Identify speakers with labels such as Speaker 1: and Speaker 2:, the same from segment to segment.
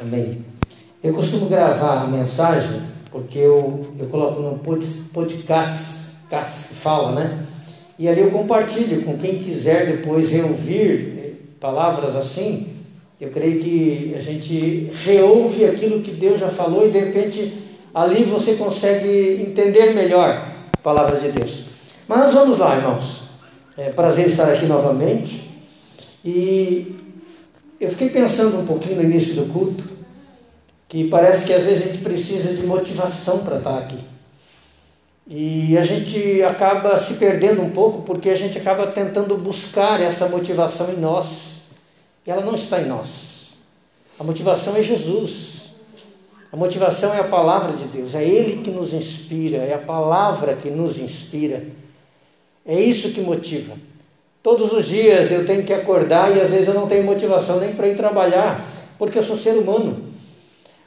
Speaker 1: Amém. Eu costumo gravar a mensagem, porque eu, eu coloco no podcast, Cats que fala, né? E ali eu compartilho com quem quiser depois reouvir eh, palavras assim. Eu creio que a gente reouve aquilo que Deus já falou e de repente ali você consegue entender melhor a palavra de Deus. Mas vamos lá, irmãos. É prazer estar aqui novamente. E eu fiquei pensando um pouquinho no início do culto, que parece que às vezes a gente precisa de motivação para estar aqui. E a gente acaba se perdendo um pouco porque a gente acaba tentando buscar essa motivação em nós. E ela não está em nós. A motivação é Jesus. A motivação é a palavra de Deus. É Ele que nos inspira, é a palavra que nos inspira. É isso que motiva. Todos os dias eu tenho que acordar e às vezes eu não tenho motivação nem para ir trabalhar, porque eu sou ser humano.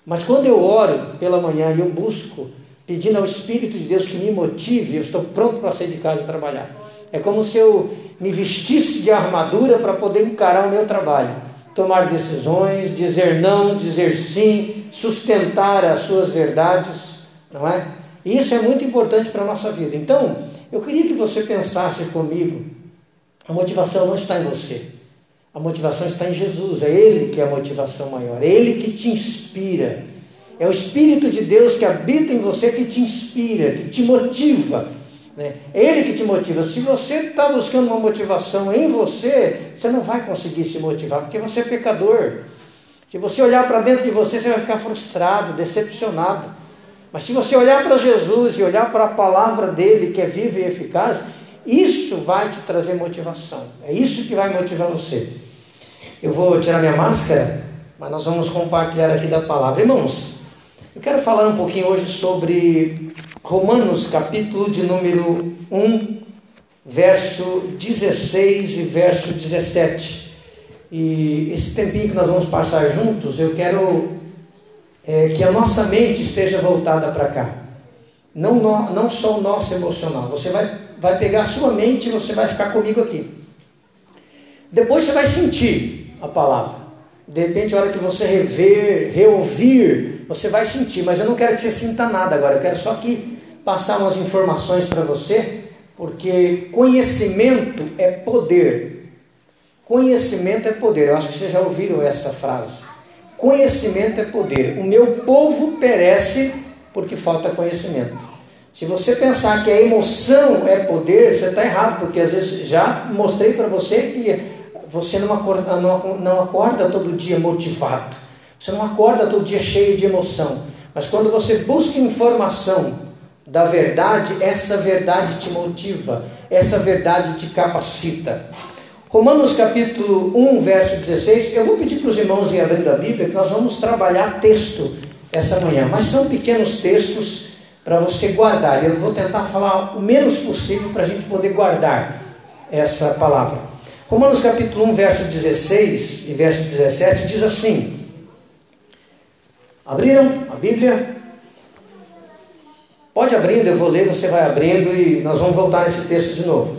Speaker 1: Mas quando eu oro pela manhã e eu busco, pedindo ao Espírito de Deus que me motive, eu estou pronto para sair de casa e trabalhar. É como se eu me vestisse de armadura para poder encarar o meu trabalho, tomar decisões, dizer não, dizer sim, sustentar as suas verdades, não é? E isso é muito importante para a nossa vida. Então, eu queria que você pensasse comigo: a motivação não está em você, a motivação está em Jesus, é Ele que é a motivação maior, é Ele que te inspira, é o Espírito de Deus que habita em você que te inspira, que te motiva. Né? É Ele que te motiva. Se você está buscando uma motivação em você, você não vai conseguir se motivar, porque você é pecador. Se você olhar para dentro de você, você vai ficar frustrado, decepcionado. Mas se você olhar para Jesus e olhar para a palavra dele, que é viva e eficaz, isso vai te trazer motivação. É isso que vai motivar você. Eu vou tirar minha máscara, mas nós vamos compartilhar aqui da palavra. Irmãos, eu quero falar um pouquinho hoje sobre Romanos, capítulo de número 1, verso 16 e verso 17. E esse tempinho que nós vamos passar juntos, eu quero é, que a nossa mente esteja voltada para cá. Não, não só o nosso emocional. Você vai, vai pegar sua mente e você vai ficar comigo aqui. Depois você vai sentir a palavra. De repente, a hora que você rever, reouvir, você vai sentir. Mas eu não quero que você sinta nada agora. Eu quero só que passar umas informações para você, porque conhecimento é poder. Conhecimento é poder. Eu acho que vocês já ouviram essa frase. Conhecimento é poder. O meu povo perece porque falta conhecimento. Se você pensar que a emoção é poder, você está errado, porque às vezes já mostrei para você que você não acorda, não, não acorda todo dia motivado. Você não acorda todo dia cheio de emoção. Mas quando você busca informação da verdade, essa verdade te motiva, essa verdade te capacita. Romanos capítulo 1, verso 16, eu vou pedir para os irmãos ir abrindo a Bíblia, que nós vamos trabalhar texto essa manhã, mas são pequenos textos para você guardar. Eu vou tentar falar o menos possível para a gente poder guardar essa palavra. Romanos capítulo 1, verso 16 e verso 17 diz assim: Abriram a Bíblia? Pode abrindo, eu vou ler, você vai abrindo e nós vamos voltar nesse texto de novo.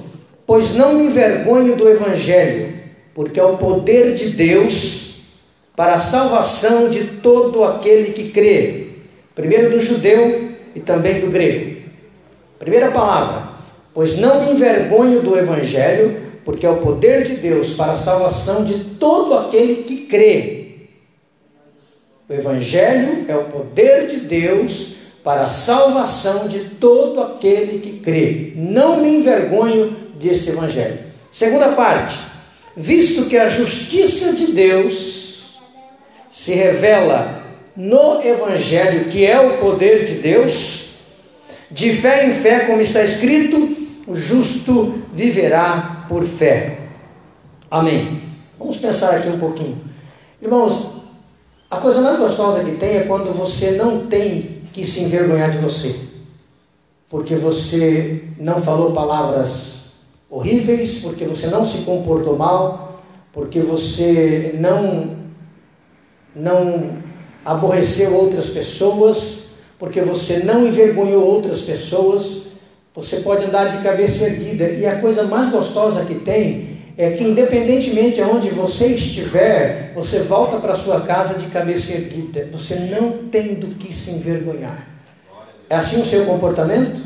Speaker 1: Pois não me envergonho do Evangelho, porque é o poder de Deus para a salvação de todo aquele que crê, primeiro do judeu e também do grego. Primeira palavra, pois não me envergonho do Evangelho, porque é o poder de Deus para a salvação de todo aquele que crê. O Evangelho é o poder de Deus para a salvação de todo aquele que crê. Não me envergonho desse Evangelho. Segunda parte, visto que a justiça de Deus se revela no Evangelho, que é o poder de Deus, de fé em fé, como está escrito, o justo viverá por fé. Amém. Vamos pensar aqui um pouquinho. Irmãos, a coisa mais gostosa que tem é quando você não tem que se envergonhar de você, porque você não falou palavras horríveis, porque você não se comportou mal, porque você não não aborreceu outras pessoas, porque você não envergonhou outras pessoas, você pode andar de cabeça erguida. E a coisa mais gostosa que tem é que independentemente de onde você estiver, você volta para sua casa de cabeça erguida. Você não tem do que se envergonhar. É assim o seu comportamento?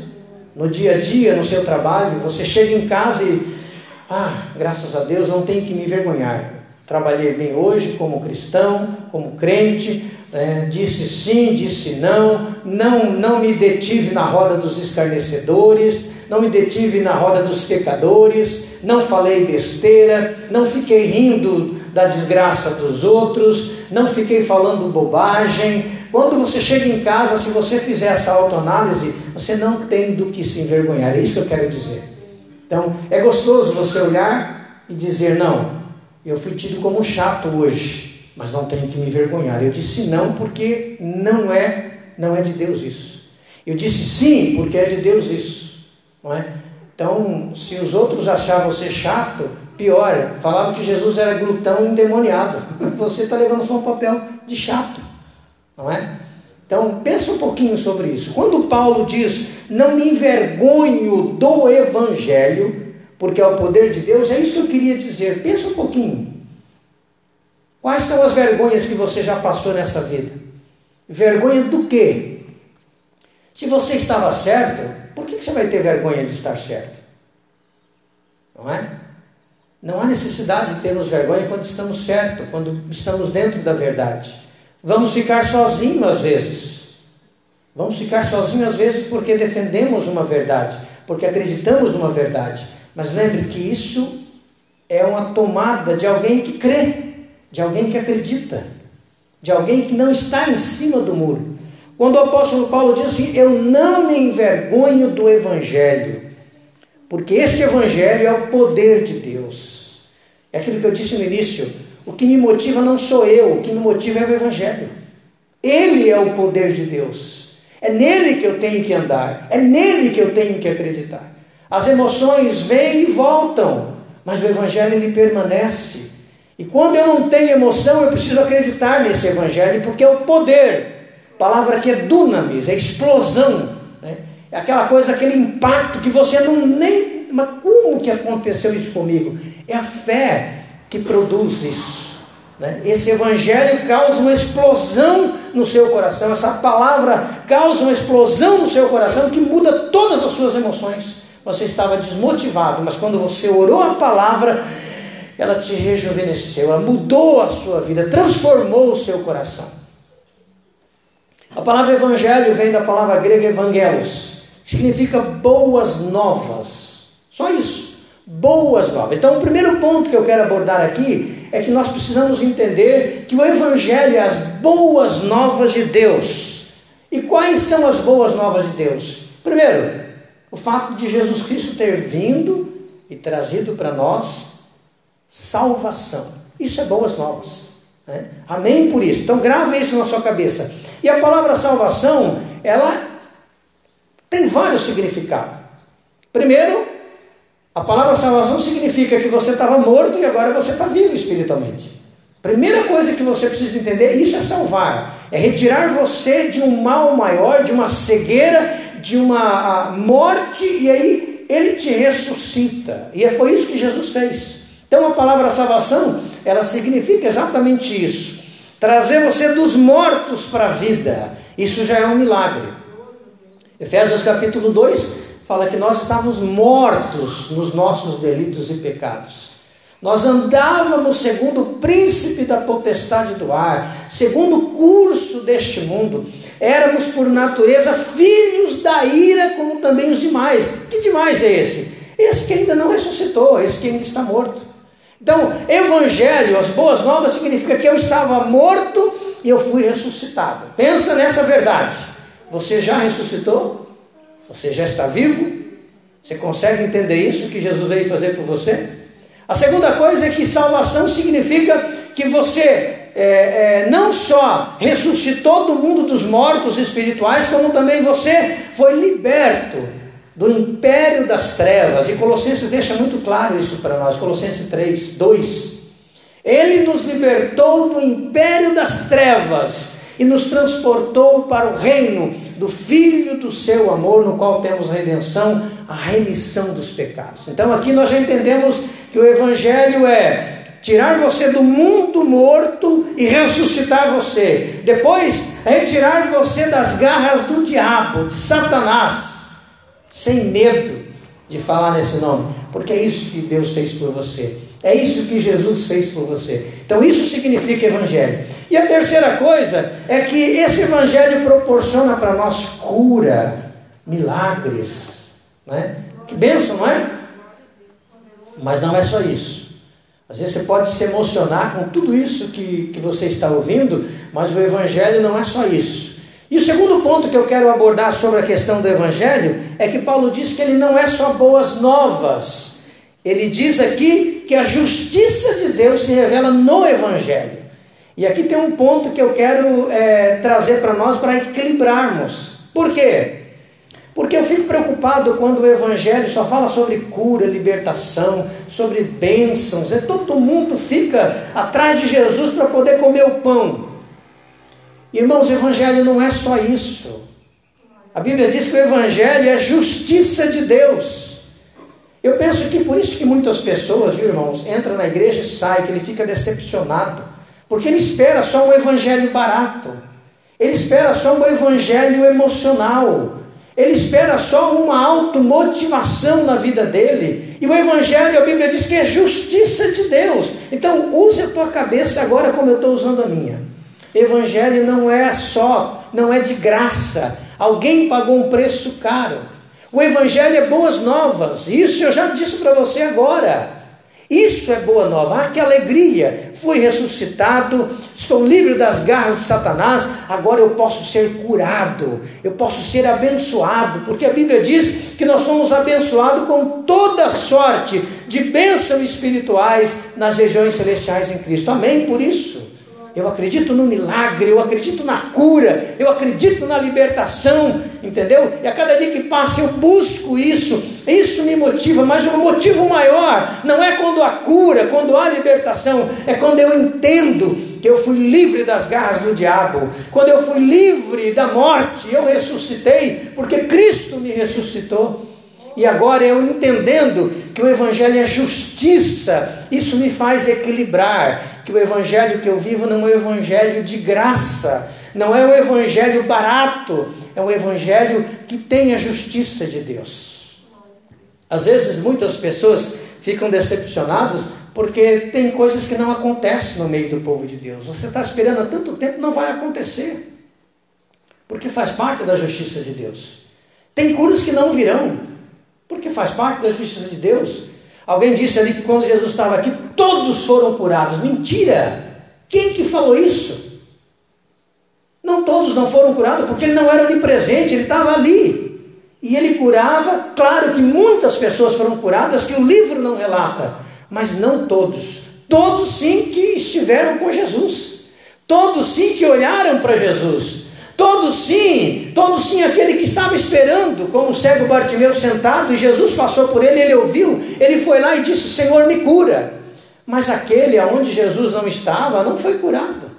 Speaker 1: No dia a dia, no seu trabalho, você chega em casa e, ah, graças a Deus, não tenho que me envergonhar. Trabalhei bem hoje como cristão, como crente, é, disse sim, disse não, não, não me detive na roda dos escarnecedores, não me detive na roda dos pecadores, não falei besteira, não fiquei rindo da desgraça dos outros, não fiquei falando bobagem. Quando você chega em casa, se você fizer essa autoanálise, você não tem do que se envergonhar, é isso que eu quero dizer. Então, é gostoso você olhar e dizer: não, eu fui tido como chato hoje mas não tenho que me envergonhar. Eu disse não porque não é, não é de Deus isso. Eu disse sim porque é de Deus isso, não é? Então, se os outros achavam você chato, pior, falavam que Jesus era glutão endemoniado. Você está levando só um papel de chato, não é? Então, pensa um pouquinho sobre isso. Quando Paulo diz, não me envergonho do Evangelho, porque é o poder de Deus, é isso que eu queria dizer. Pensa um pouquinho. Quais são as vergonhas que você já passou nessa vida? Vergonha do quê? Se você estava certo, por que você vai ter vergonha de estar certo? Não é? Não há necessidade de termos vergonha quando estamos certos, quando estamos dentro da verdade. Vamos ficar sozinhos às vezes. Vamos ficar sozinhos às vezes porque defendemos uma verdade, porque acreditamos numa verdade. Mas lembre que isso é uma tomada de alguém que crê de alguém que acredita, de alguém que não está em cima do muro. Quando o apóstolo Paulo diz assim: Eu não me envergonho do Evangelho, porque este Evangelho é o poder de Deus. É aquilo que eu disse no início: o que me motiva não sou eu, o que me motiva é o Evangelho. Ele é o poder de Deus. É nele que eu tenho que andar, é nele que eu tenho que acreditar. As emoções vêm e voltam, mas o Evangelho ele permanece. E quando eu não tenho emoção, eu preciso acreditar nesse evangelho, porque é o poder. Palavra aqui é dunamis, é explosão. Né? É aquela coisa, aquele impacto que você não nem. Mas como que aconteceu isso comigo? É a fé que produz isso. Né? Esse evangelho causa uma explosão no seu coração, essa palavra causa uma explosão no seu coração que muda todas as suas emoções. Você estava desmotivado, mas quando você orou a palavra, ela te rejuvenesceu, ela mudou a sua vida, transformou o seu coração. A palavra evangelho vem da palavra grega evangelos, significa boas novas. Só isso, boas novas. Então, o primeiro ponto que eu quero abordar aqui é que nós precisamos entender que o evangelho é as boas novas de Deus. E quais são as boas novas de Deus? Primeiro, o fato de Jesus Cristo ter vindo e trazido para nós salvação. Isso é boas novas. Né? Amém por isso. Então grave isso na sua cabeça. E a palavra salvação, ela tem vários significados. Primeiro, a palavra salvação significa que você estava morto e agora você está vivo espiritualmente. Primeira coisa que você precisa entender, isso é salvar, é retirar você de um mal maior, de uma cegueira, de uma morte, e aí ele te ressuscita. E foi isso que Jesus fez. Então a palavra salvação, ela significa exatamente isso. Trazer você dos mortos para a vida. Isso já é um milagre. Efésios capítulo 2 fala que nós estávamos mortos nos nossos delitos e pecados. Nós andávamos segundo o príncipe da potestade do ar, segundo o curso deste mundo. Éramos por natureza filhos da ira, como também os demais. Que demais é esse? Esse que ainda não ressuscitou, esse que ainda está morto. Então, evangelho, as boas novas, significa que eu estava morto e eu fui ressuscitado. Pensa nessa verdade. Você já ressuscitou? Você já está vivo? Você consegue entender isso que Jesus veio fazer por você? A segunda coisa é que salvação significa que você é, é, não só ressuscitou do mundo dos mortos espirituais, como também você foi liberto do império das trevas, e Colossenses deixa muito claro isso para nós, Colossenses 3, 2. Ele nos libertou do império das trevas e nos transportou para o reino do Filho do seu amor, no qual temos redenção, a remissão dos pecados. Então aqui nós já entendemos que o Evangelho é tirar você do mundo morto e ressuscitar você. Depois, retirar você das garras do diabo, de Satanás, sem medo de falar nesse nome, porque é isso que Deus fez por você. É isso que Jesus fez por você. Então, isso significa evangelho. E a terceira coisa é que esse evangelho proporciona para nós cura, milagres. Né? Que bênção, não é? Mas não é só isso. Às vezes você pode se emocionar com tudo isso que, que você está ouvindo, mas o Evangelho não é só isso. E o segundo ponto que eu quero abordar sobre a questão do Evangelho é que Paulo diz que ele não é só boas novas. Ele diz aqui que a justiça de Deus se revela no Evangelho. E aqui tem um ponto que eu quero é, trazer para nós para equilibrarmos. Por quê? Porque eu fico preocupado quando o Evangelho só fala sobre cura, libertação, sobre bênçãos. Todo mundo fica atrás de Jesus para poder comer o pão. Irmãos, o Evangelho não é só isso. A Bíblia diz que o Evangelho é justiça de Deus. Eu penso que por isso que muitas pessoas, viu, irmãos, entram na igreja e saem, que ele fica decepcionado. Porque ele espera só um evangelho barato. Ele espera só um evangelho emocional. Ele espera só uma automotivação na vida dele. E o Evangelho, a Bíblia diz que é justiça de Deus. Então, use a tua cabeça agora como eu estou usando a minha. Evangelho não é só, não é de graça. Alguém pagou um preço caro. O Evangelho é boas novas. Isso eu já disse para você agora. Isso é boa nova. Ah, que alegria! Fui ressuscitado, estou livre das garras de Satanás, agora eu posso ser curado, eu posso ser abençoado, porque a Bíblia diz que nós somos abençoados com toda sorte de bênçãos espirituais nas regiões celestiais em Cristo. Amém por isso. Eu acredito no milagre, eu acredito na cura, eu acredito na libertação, entendeu? E a cada dia que passa eu busco isso, isso me motiva, mas o motivo maior não é quando há cura, quando há libertação, é quando eu entendo que eu fui livre das garras do diabo, quando eu fui livre da morte, eu ressuscitei, porque Cristo me ressuscitou. E agora eu entendendo que o Evangelho é justiça, isso me faz equilibrar que o Evangelho que eu vivo não é o Evangelho de graça, não é o Evangelho barato, é o Evangelho que tem a justiça de Deus. Às vezes muitas pessoas ficam decepcionadas porque tem coisas que não acontecem no meio do povo de Deus. Você está esperando há tanto tempo, não vai acontecer, porque faz parte da justiça de Deus. Tem curas que não virão, porque faz parte da justiça de Deus. Alguém disse ali que quando Jesus estava aqui, todos foram curados. Mentira! Quem que falou isso? Não todos não foram curados, porque ele não era onipresente, ele estava ali. E ele curava, claro que muitas pessoas foram curadas, que o livro não relata, mas não todos. Todos sim que estiveram com Jesus. Todos sim que olharam para Jesus. Todos sim, todos sim, aquele que estava esperando, como o cego Bartimeu sentado, e Jesus passou por ele, ele ouviu, ele foi lá e disse: Senhor, me cura. Mas aquele aonde Jesus não estava, não foi curado.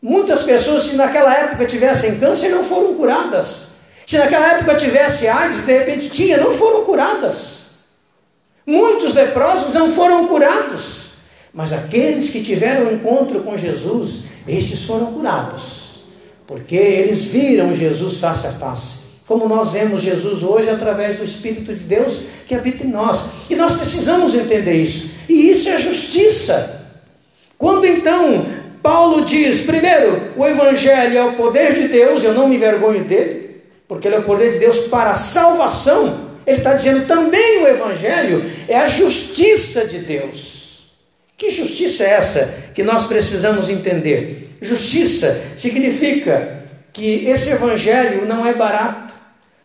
Speaker 1: Muitas pessoas, se naquela época tivessem câncer, não foram curadas. Se naquela época tivesse AIDS, de repente tinha, não foram curadas. Muitos leprosos não foram curados. Mas aqueles que tiveram encontro com Jesus, estes foram curados porque eles viram Jesus face a face. Como nós vemos Jesus hoje através do Espírito de Deus que habita em nós. E nós precisamos entender isso. E isso é justiça. Quando então Paulo diz, primeiro, o Evangelho é o poder de Deus, eu não me envergonho dele, porque ele é o poder de Deus para a salvação. Ele está dizendo também o Evangelho é a justiça de Deus. Que justiça é essa que nós precisamos entender? Justiça significa que esse evangelho não é barato,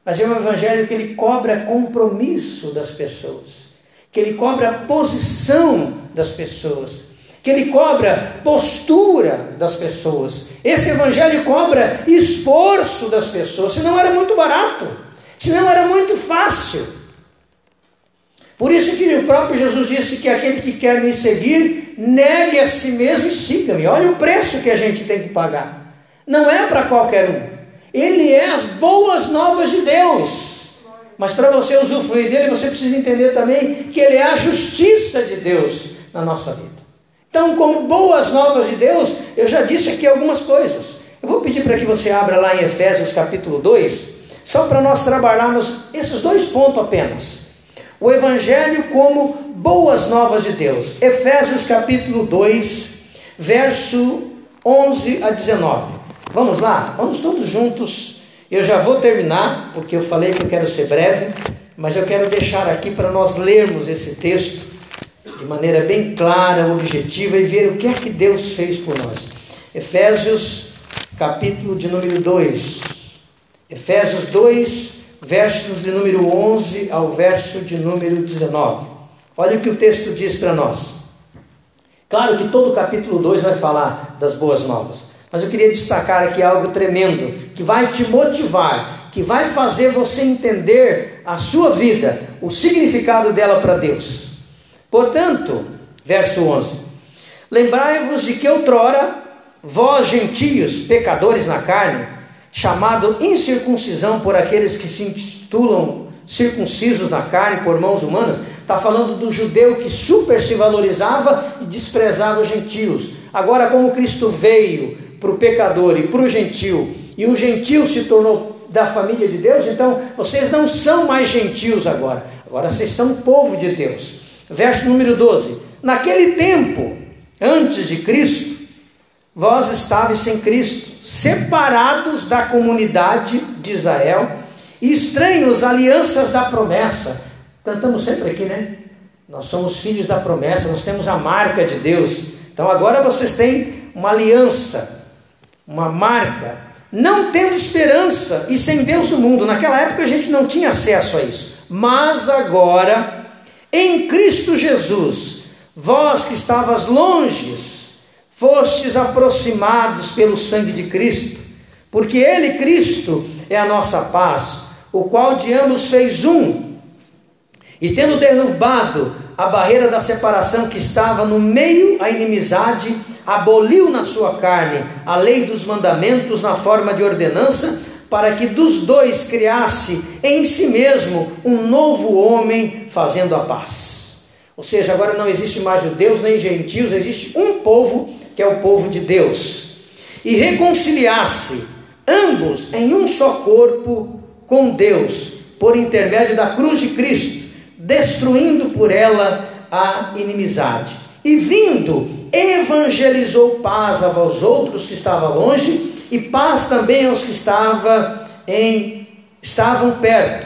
Speaker 1: mas é um evangelho que ele cobra compromisso das pessoas, que ele cobra posição das pessoas, que ele cobra postura das pessoas. Esse evangelho cobra esforço das pessoas, senão era muito barato, senão era muito fácil. Por isso que o próprio Jesus disse que aquele que quer me seguir, negue a si mesmo e siga-me. Olha o preço que a gente tem que pagar. Não é para qualquer um. Ele é as boas novas de Deus. Mas para você usufruir dele, você precisa entender também que ele é a justiça de Deus na nossa vida. Então, como boas novas de Deus, eu já disse aqui algumas coisas. Eu vou pedir para que você abra lá em Efésios capítulo 2, só para nós trabalharmos esses dois pontos apenas. O Evangelho como boas novas de Deus. Efésios capítulo 2, verso 11 a 19. Vamos lá? Vamos todos juntos. Eu já vou terminar, porque eu falei que eu quero ser breve, mas eu quero deixar aqui para nós lermos esse texto de maneira bem clara, objetiva e ver o que é que Deus fez por nós. Efésios, capítulo de número 2. Efésios 2, versos de número 11 ao verso de número 19. Olha o que o texto diz para nós. Claro que todo o capítulo 2 vai falar das boas novas. Mas eu queria destacar aqui algo tremendo que vai te motivar, que vai fazer você entender a sua vida, o significado dela para Deus. Portanto, verso 11: Lembrai-vos de que outrora vós gentios, pecadores na carne, chamado incircuncisão por aqueles que se intitulam circuncisos na carne por mãos humanas, está falando do judeu que super se valorizava e desprezava os gentios. Agora, como Cristo veio para o pecador e para o gentil, e o gentil se tornou da família de Deus, então vocês não são mais gentios agora, agora vocês são povo de Deus. Verso número 12: Naquele tempo, antes de Cristo, vós estavais sem Cristo, separados da comunidade de Israel, e estranhos alianças da promessa. Cantamos sempre aqui, né? Nós somos filhos da promessa, nós temos a marca de Deus. Então agora vocês têm uma aliança uma marca, não tendo esperança e sem Deus no mundo. Naquela época a gente não tinha acesso a isso. Mas agora, em Cristo Jesus, vós que estavas longes, fostes aproximados pelo sangue de Cristo, porque Ele, Cristo, é a nossa paz, o qual de ambos fez um, e tendo derrubado a barreira da separação que estava no meio, a inimizade, aboliu na sua carne a lei dos mandamentos na forma de ordenança, para que dos dois criasse em si mesmo um novo homem fazendo a paz. Ou seja, agora não existe mais judeus nem gentios, existe um povo que é o povo de Deus. E reconciliasse ambos em um só corpo com Deus, por intermédio da cruz de Cristo, destruindo por ela a inimizade. E vindo evangelizou paz aos outros que estavam longe e paz também aos que estava em, estavam perto.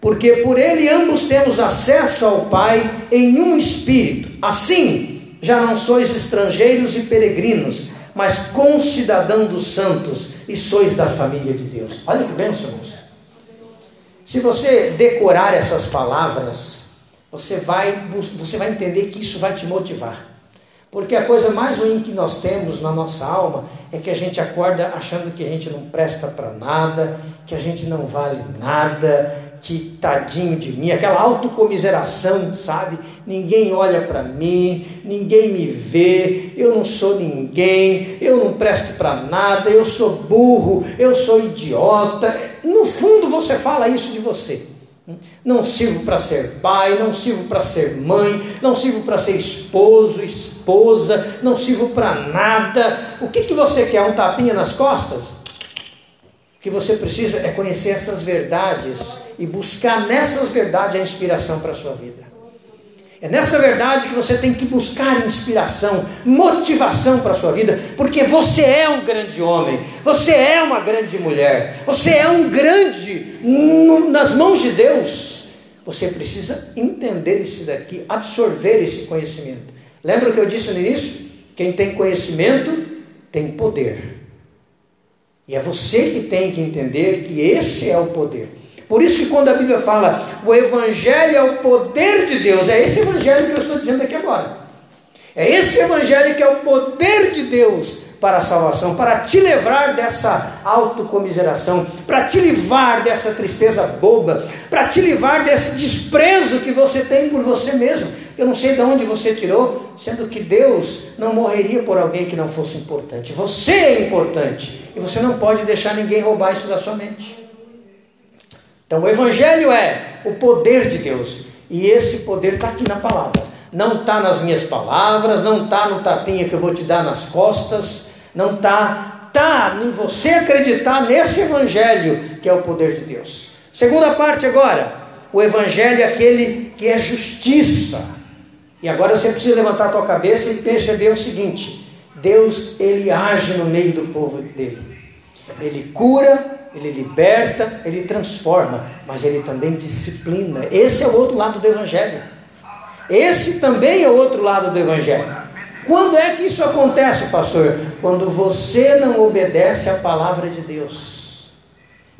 Speaker 1: Porque por ele ambos temos acesso ao Pai em um espírito. Assim, já não sois estrangeiros e peregrinos, mas concidadão dos santos e sois da família de Deus. Olha que bênção, irmãos. Se você decorar essas palavras, você vai, você vai entender que isso vai te motivar. Porque a coisa mais ruim que nós temos na nossa alma é que a gente acorda achando que a gente não presta para nada, que a gente não vale nada, que tadinho de mim, aquela autocomiseração, sabe? Ninguém olha para mim, ninguém me vê, eu não sou ninguém, eu não presto para nada, eu sou burro, eu sou idiota. No fundo você fala isso de você. Não sirvo para ser pai, não sirvo para ser mãe, não sirvo para ser esposo, esposa, não sirvo para nada. O que, que você quer? Um tapinha nas costas? Que você precisa é conhecer essas verdades e buscar nessas verdades a inspiração para a sua vida. É nessa verdade que você tem que buscar inspiração, motivação para a sua vida, porque você é um grande homem, você é uma grande mulher, você é um grande nas mãos de Deus. Você precisa entender isso daqui, absorver esse conhecimento. Lembra o que eu disse no início? Quem tem conhecimento tem poder. E é você que tem que entender que esse é o poder. Por isso que quando a Bíblia fala o Evangelho é o poder de Deus, é esse Evangelho que eu estou dizendo aqui agora. É esse Evangelho que é o poder de Deus para a salvação, para te livrar dessa autocomiseração, para te livrar dessa tristeza boba, para te livrar desse desprezo que você tem por você mesmo. Eu não sei de onde você tirou, sendo que Deus não morreria por alguém que não fosse importante. Você é importante e você não pode deixar ninguém roubar isso da sua mente. Então, o Evangelho é o poder de Deus e esse poder está aqui na palavra. Não está nas minhas palavras, não está no tapinha que eu vou te dar nas costas, não está, está em você acreditar nesse Evangelho que é o poder de Deus. Segunda parte agora, o Evangelho é aquele que é justiça. E agora você precisa levantar a tua cabeça e perceber o seguinte: Deus ele age no meio do povo dele. Ele cura, ele liberta, ele transforma, mas ele também disciplina. Esse é o outro lado do Evangelho. Esse também é o outro lado do Evangelho. Quando é que isso acontece, pastor? Quando você não obedece à palavra de Deus.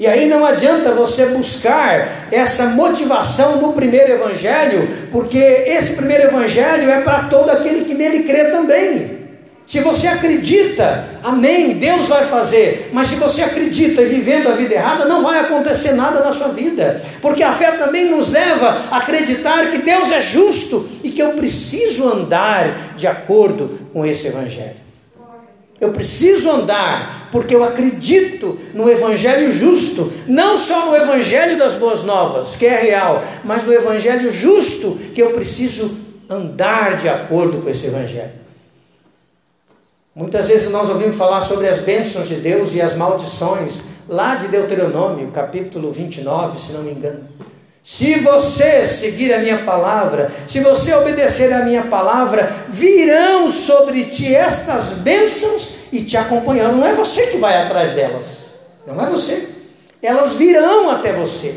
Speaker 1: E aí não adianta você buscar essa motivação no primeiro evangelho, porque esse primeiro evangelho é para todo aquele que nele crê também. Se você acredita, amém, Deus vai fazer. Mas se você acredita vivendo a vida errada, não vai acontecer nada na sua vida. Porque a fé também nos leva a acreditar que Deus é justo e que eu preciso andar de acordo com esse evangelho. Eu preciso andar, porque eu acredito no Evangelho justo, não só no Evangelho das Boas Novas, que é real, mas no Evangelho justo, que eu preciso andar de acordo com esse Evangelho. Muitas vezes nós ouvimos falar sobre as bênçãos de Deus e as maldições, lá de Deuteronômio, capítulo 29, se não me engano. Se você seguir a minha palavra, se você obedecer a minha palavra, virão sobre ti estas bênçãos e te acompanharão. Não é você que vai atrás delas, não é você. Elas virão até você.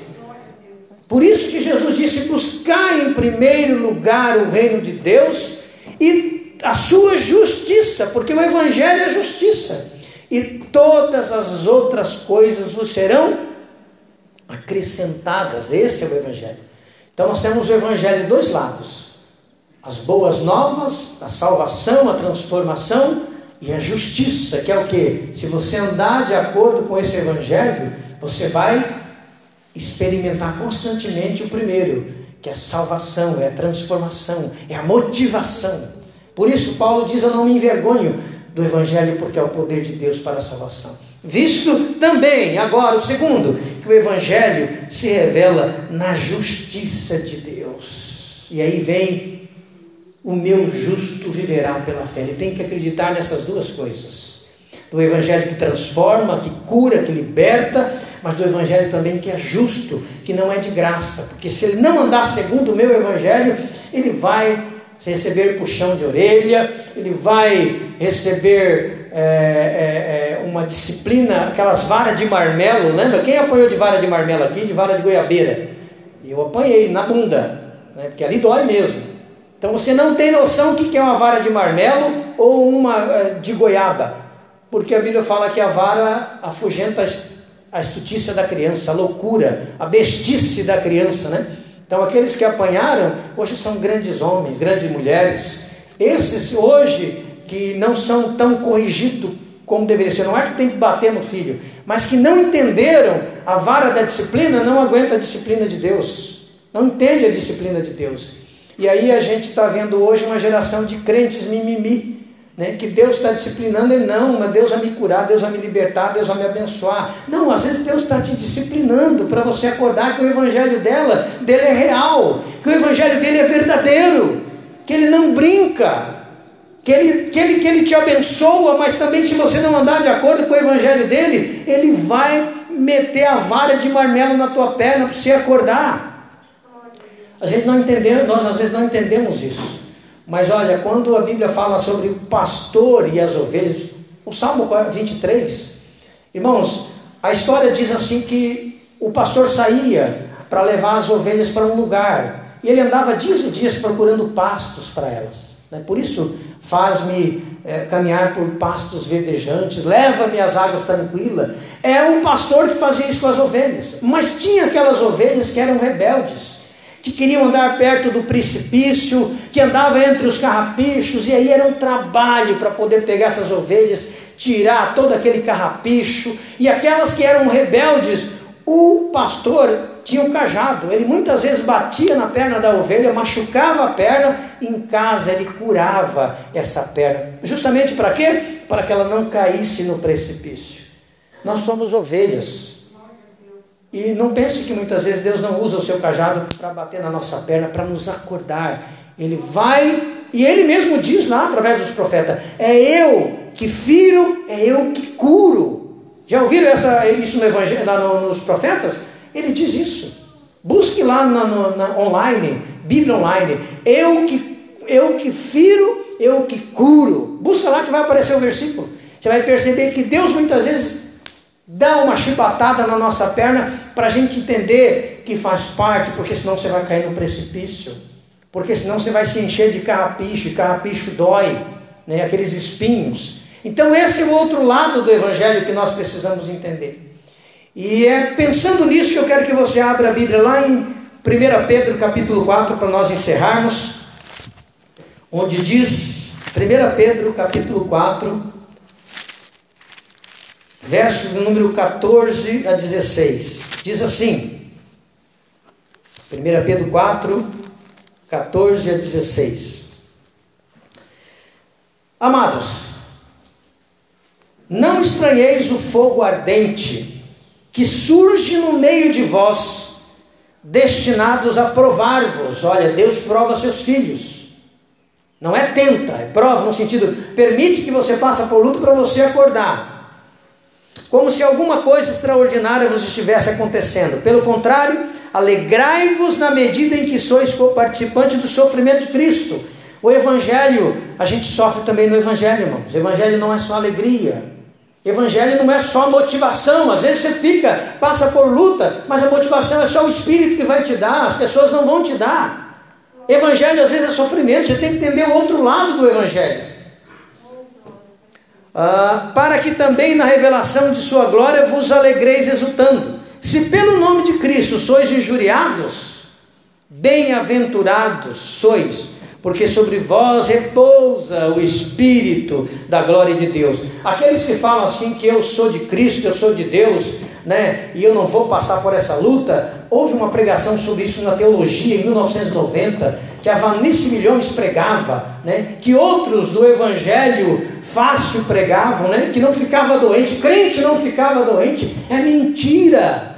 Speaker 1: Por isso que Jesus disse: buscar em primeiro lugar o reino de Deus e a sua justiça, porque o Evangelho é justiça, e todas as outras coisas vos serão acrescentadas. Esse é o Evangelho. Então nós temos o Evangelho de dois lados: as boas novas, a salvação, a transformação e a justiça, que é o que? Se você andar de acordo com esse Evangelho, você vai experimentar constantemente o primeiro, que é a salvação, é a transformação, é a motivação. Por isso, Paulo diz: Eu não me envergonho do Evangelho, porque é o poder de Deus para a salvação. Visto também, agora, o segundo, que o Evangelho se revela na justiça de Deus. E aí vem o meu justo viverá pela fé. Ele tem que acreditar nessas duas coisas: do Evangelho que transforma, que cura, que liberta, mas do Evangelho também que é justo, que não é de graça. Porque se ele não andar segundo o meu Evangelho, ele vai receber puxão de orelha, ele vai receber é, é, é, uma disciplina, aquelas varas de marmelo, lembra? Quem apanhou de vara de marmelo aqui, de vara de goiabeira? Eu apanhei na bunda, né? porque ali dói mesmo. Então você não tem noção o que é uma vara de marmelo ou uma é, de goiaba, porque a Bíblia fala que a vara afugenta a estutícia da criança, a loucura, a bestice da criança, né? Então, aqueles que apanharam, hoje são grandes homens, grandes mulheres. Esses hoje, que não são tão corrigidos como deveria ser, não é que tem que bater no filho, mas que não entenderam a vara da disciplina, não aguenta a disciplina de Deus, não entende a disciplina de Deus. E aí a gente está vendo hoje uma geração de crentes mimimi, né, que Deus está disciplinando, e não, mas Deus vai me curar, Deus vai me libertar, Deus vai me abençoar. Não, às vezes Deus está te disciplinando para você acordar que o evangelho dela, dele é real, que o evangelho dele é verdadeiro, que ele não brinca, que ele, que ele, que ele te abençoa, mas também se você não andar de acordo com o evangelho dele, ele vai meter a vara de marmelo na tua perna para você acordar. A gente não entendeu, nós às vezes não entendemos isso. Mas olha, quando a Bíblia fala sobre o pastor e as ovelhas, o Salmo 23, irmãos, a história diz assim que o pastor saía para levar as ovelhas para um lugar e ele andava dias e dias procurando pastos para elas. Né? Por isso, faz-me é, caminhar por pastos verdejantes, leva-me às águas tranquilas. É o pastor que fazia isso com as ovelhas, mas tinha aquelas ovelhas que eram rebeldes que queriam andar perto do precipício, que andava entre os carrapichos, e aí era um trabalho para poder pegar essas ovelhas, tirar todo aquele carrapicho, e aquelas que eram rebeldes, o pastor tinha o cajado. Ele muitas vezes batia na perna da ovelha, machucava a perna, em casa ele curava essa perna. Justamente para quê? Para que ela não caísse no precipício. Nós somos ovelhas. E não pense que muitas vezes Deus não usa o seu cajado para bater na nossa perna, para nos acordar. Ele vai, e ele mesmo diz lá através dos profetas: É eu que firo, é eu que curo. Já ouviram essa, isso no evangelho, lá nos profetas? Ele diz isso. Busque lá na, na, online, Bíblia online. Eu que, eu que firo, eu que curo. Busca lá que vai aparecer o versículo. Você vai perceber que Deus muitas vezes dá uma chibatada na nossa perna para a gente entender que faz parte, porque senão você vai cair no precipício. Porque senão você vai se encher de carrapicho, e carrapicho dói, né? aqueles espinhos. Então esse é o outro lado do Evangelho que nós precisamos entender. E é pensando nisso que eu quero que você abra a Bíblia lá em 1 Pedro capítulo 4 para nós encerrarmos, onde diz, 1 Pedro capítulo 4, verso número 14 a 16, diz assim, 1 Pedro 4, 14 a 16. Amados, não estranheis o fogo ardente que surge no meio de vós, destinados a provar-vos. Olha, Deus prova seus filhos. Não é tenta, é prova no sentido, permite que você passe por luto para você acordar. Como se alguma coisa extraordinária vos estivesse acontecendo. Pelo contrário, alegrai-vos na medida em que sois participante do sofrimento de Cristo. O Evangelho, a gente sofre também no Evangelho, irmãos. O Evangelho não é só alegria. Evangelho não é só motivação, às vezes você fica, passa por luta, mas a motivação é só o Espírito que vai te dar, as pessoas não vão te dar. Evangelho às vezes é sofrimento, você tem que entender o outro lado do Evangelho. Ah, para que também na revelação de Sua glória vos alegreis exultando. Se pelo nome de Cristo sois injuriados, bem-aventurados sois, porque sobre vós repousa o Espírito da glória de Deus. Aqueles que falam assim que eu sou de Cristo, eu sou de Deus, né, e eu não vou passar por essa luta, houve uma pregação sobre isso na teologia em 1990, que a Vanice Milhões pregava, né, que outros do Evangelho fácil pregavam, né, que não ficava doente, crente não ficava doente, é mentira.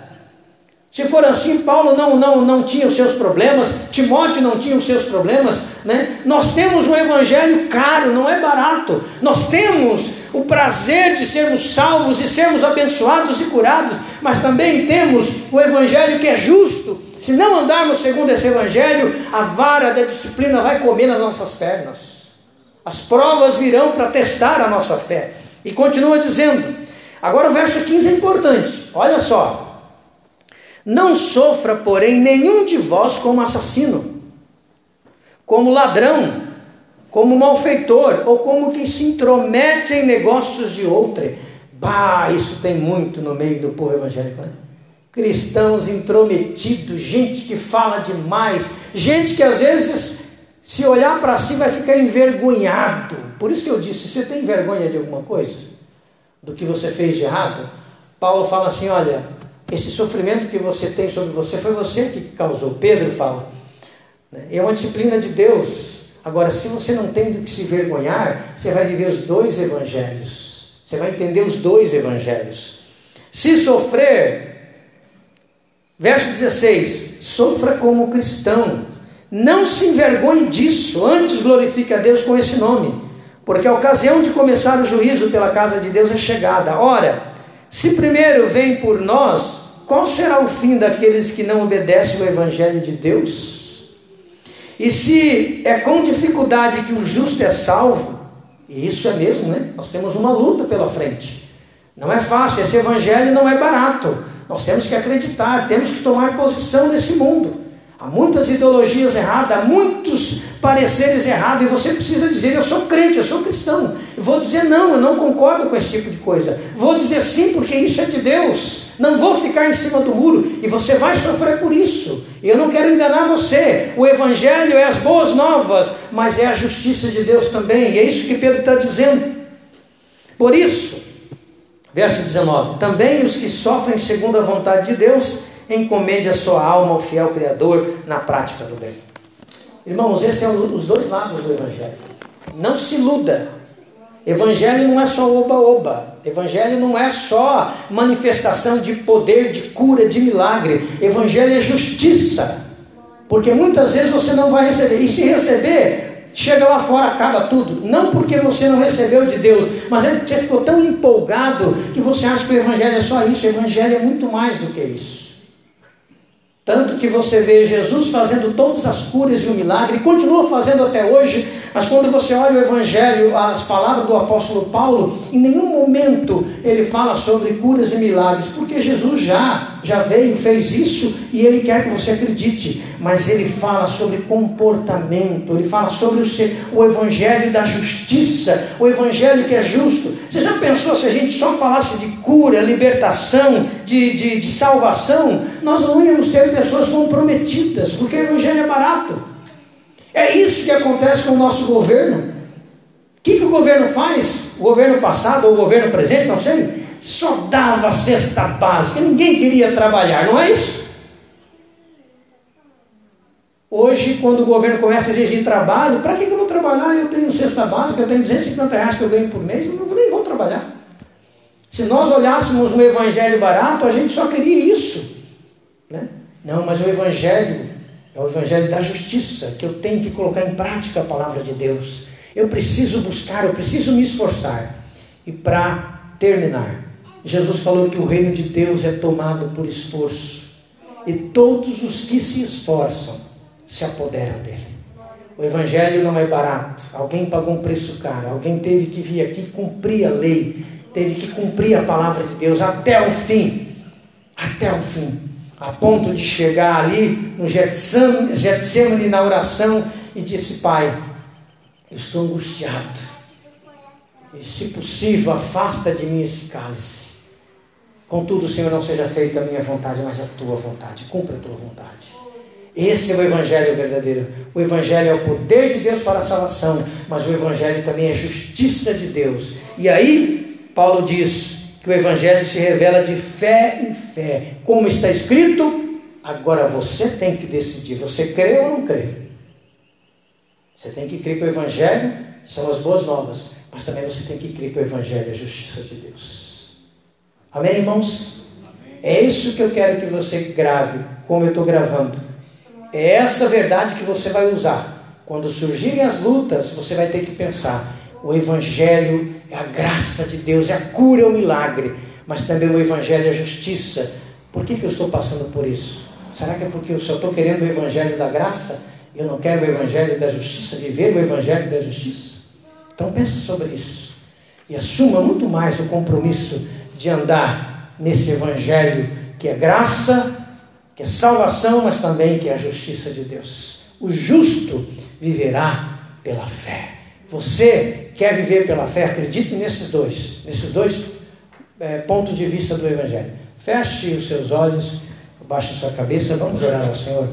Speaker 1: Se for assim, Paulo não, não, não tinha os seus problemas, Timóteo não tinha os seus problemas, né? Nós temos um evangelho caro, não é barato. Nós temos o prazer de sermos salvos e sermos abençoados e curados, mas também temos o evangelho que é justo. Se não andarmos segundo esse evangelho, a vara da disciplina vai comer nas nossas pernas. As provas virão para testar a nossa fé. E continua dizendo. Agora o verso 15 é importante. Olha só. Não sofra, porém, nenhum de vós como assassino, como ladrão, como malfeitor, ou como quem se intromete em negócios de outrem. Bah, isso tem muito no meio do povo evangélico, né? Cristãos intrometidos, gente que fala demais, gente que às vezes, se olhar para si, vai ficar envergonhado. Por isso que eu disse: você tem vergonha de alguma coisa? Do que você fez de errado? Paulo fala assim: olha, esse sofrimento que você tem sobre você foi você que causou. Pedro fala. Né? É uma disciplina de Deus. Agora, se você não tem do que se vergonhar, você vai viver os dois evangelhos. Você vai entender os dois evangelhos. Se sofrer, verso 16: sofra como cristão. Não se envergonhe disso, antes glorifique a Deus com esse nome, porque a ocasião de começar o juízo pela casa de Deus é chegada. Ora, se primeiro vem por nós, qual será o fim daqueles que não obedecem o Evangelho de Deus? E se é com dificuldade que o justo é salvo, e isso é mesmo, né? Nós temos uma luta pela frente. Não é fácil, esse Evangelho não é barato. Nós temos que acreditar, temos que tomar posição nesse mundo. Há muitas ideologias erradas, há muitos pareceres errados, e você precisa dizer: Eu sou crente, eu sou cristão. Vou dizer: Não, eu não concordo com esse tipo de coisa. Vou dizer sim, porque isso é de Deus. Não vou ficar em cima do muro, e você vai sofrer por isso. Eu não quero enganar você. O Evangelho é as boas novas, mas é a justiça de Deus também, e é isso que Pedro está dizendo. Por isso, verso 19: Também os que sofrem segundo a vontade de Deus encomende a sua alma ao fiel Criador na prática do bem. Irmãos, esses são os dois lados do Evangelho. Não se iluda. Evangelho não é só oba-oba. Evangelho não é só manifestação de poder, de cura, de milagre. Evangelho é justiça. Porque muitas vezes você não vai receber. E se receber, chega lá fora, acaba tudo. Não porque você não recebeu de Deus, mas é porque você ficou tão empolgado que você acha que o Evangelho é só isso. O Evangelho é muito mais do que isso. Tanto que você vê Jesus fazendo todas as curas e o milagre, e continua fazendo até hoje, mas quando você olha o Evangelho, as palavras do apóstolo Paulo, em nenhum momento ele fala sobre curas e milagres, porque Jesus já, já veio, fez isso e ele quer que você acredite, mas ele fala sobre comportamento, ele fala sobre o, o Evangelho da justiça, o Evangelho que é justo. Você já pensou se a gente só falasse de cura, libertação, de, de, de salvação? Nós não íamos ter pessoas comprometidas, porque o Evangelho é barato. É isso que acontece com o nosso governo. O que, que o governo faz? O governo passado ou o governo presente, não sei, só dava cesta básica, ninguém queria trabalhar, não é isso? Hoje, quando o governo começa a exigir trabalho, para que, eu vou trabalhar? Eu tenho cesta básica, eu tenho 250 reais que eu ganho por mês, eu nem vou trabalhar. Se nós olhássemos um evangelho barato, a gente só queria isso. Né? Não, mas o Evangelho é o Evangelho da justiça, que eu tenho que colocar em prática a palavra de Deus. Eu preciso buscar, eu preciso me esforçar. E para terminar, Jesus falou que o reino de Deus é tomado por esforço. E todos os que se esforçam se apoderam dele. O Evangelho não é barato. Alguém pagou um preço caro. Alguém teve que vir aqui cumprir a lei. Teve que cumprir a palavra de Deus até o fim. Até o fim a ponto de chegar ali no Getsemane na oração e disse: Pai, eu estou angustiado, e se possível, afasta de mim esse cálice. Contudo, Senhor, não seja feita a minha vontade, mas a tua vontade, cumpra a tua vontade. Esse é o Evangelho verdadeiro. O Evangelho é o poder de Deus para a salvação, mas o Evangelho também é justiça de Deus. E aí, Paulo diz: que o Evangelho se revela de fé em fé. Como está escrito, agora você tem que decidir: você crê ou não crê? Você tem que crer que o Evangelho são as boas novas, mas também você tem que crer que o Evangelho é a justiça de Deus. Amém, irmãos? É isso que eu quero que você grave, como eu estou gravando. É essa verdade que você vai usar. Quando surgirem as lutas, você vai ter que pensar: o Evangelho é a graça de Deus, é a cura, é o milagre, mas também o Evangelho é a justiça. Por que, que eu estou passando por isso? Será que é porque eu só estou querendo o Evangelho da graça? Eu não quero o Evangelho da justiça, viver o Evangelho da justiça? Então pense sobre isso e assuma muito mais o compromisso de andar nesse Evangelho que é graça, que é salvação, mas também que é a justiça de Deus. O justo viverá pela fé. Você quer viver pela fé? Acredite nesses dois, nesses dois é, pontos de vista do Evangelho. Feche os seus olhos, abaixe a sua cabeça, vamos orar ao Senhor.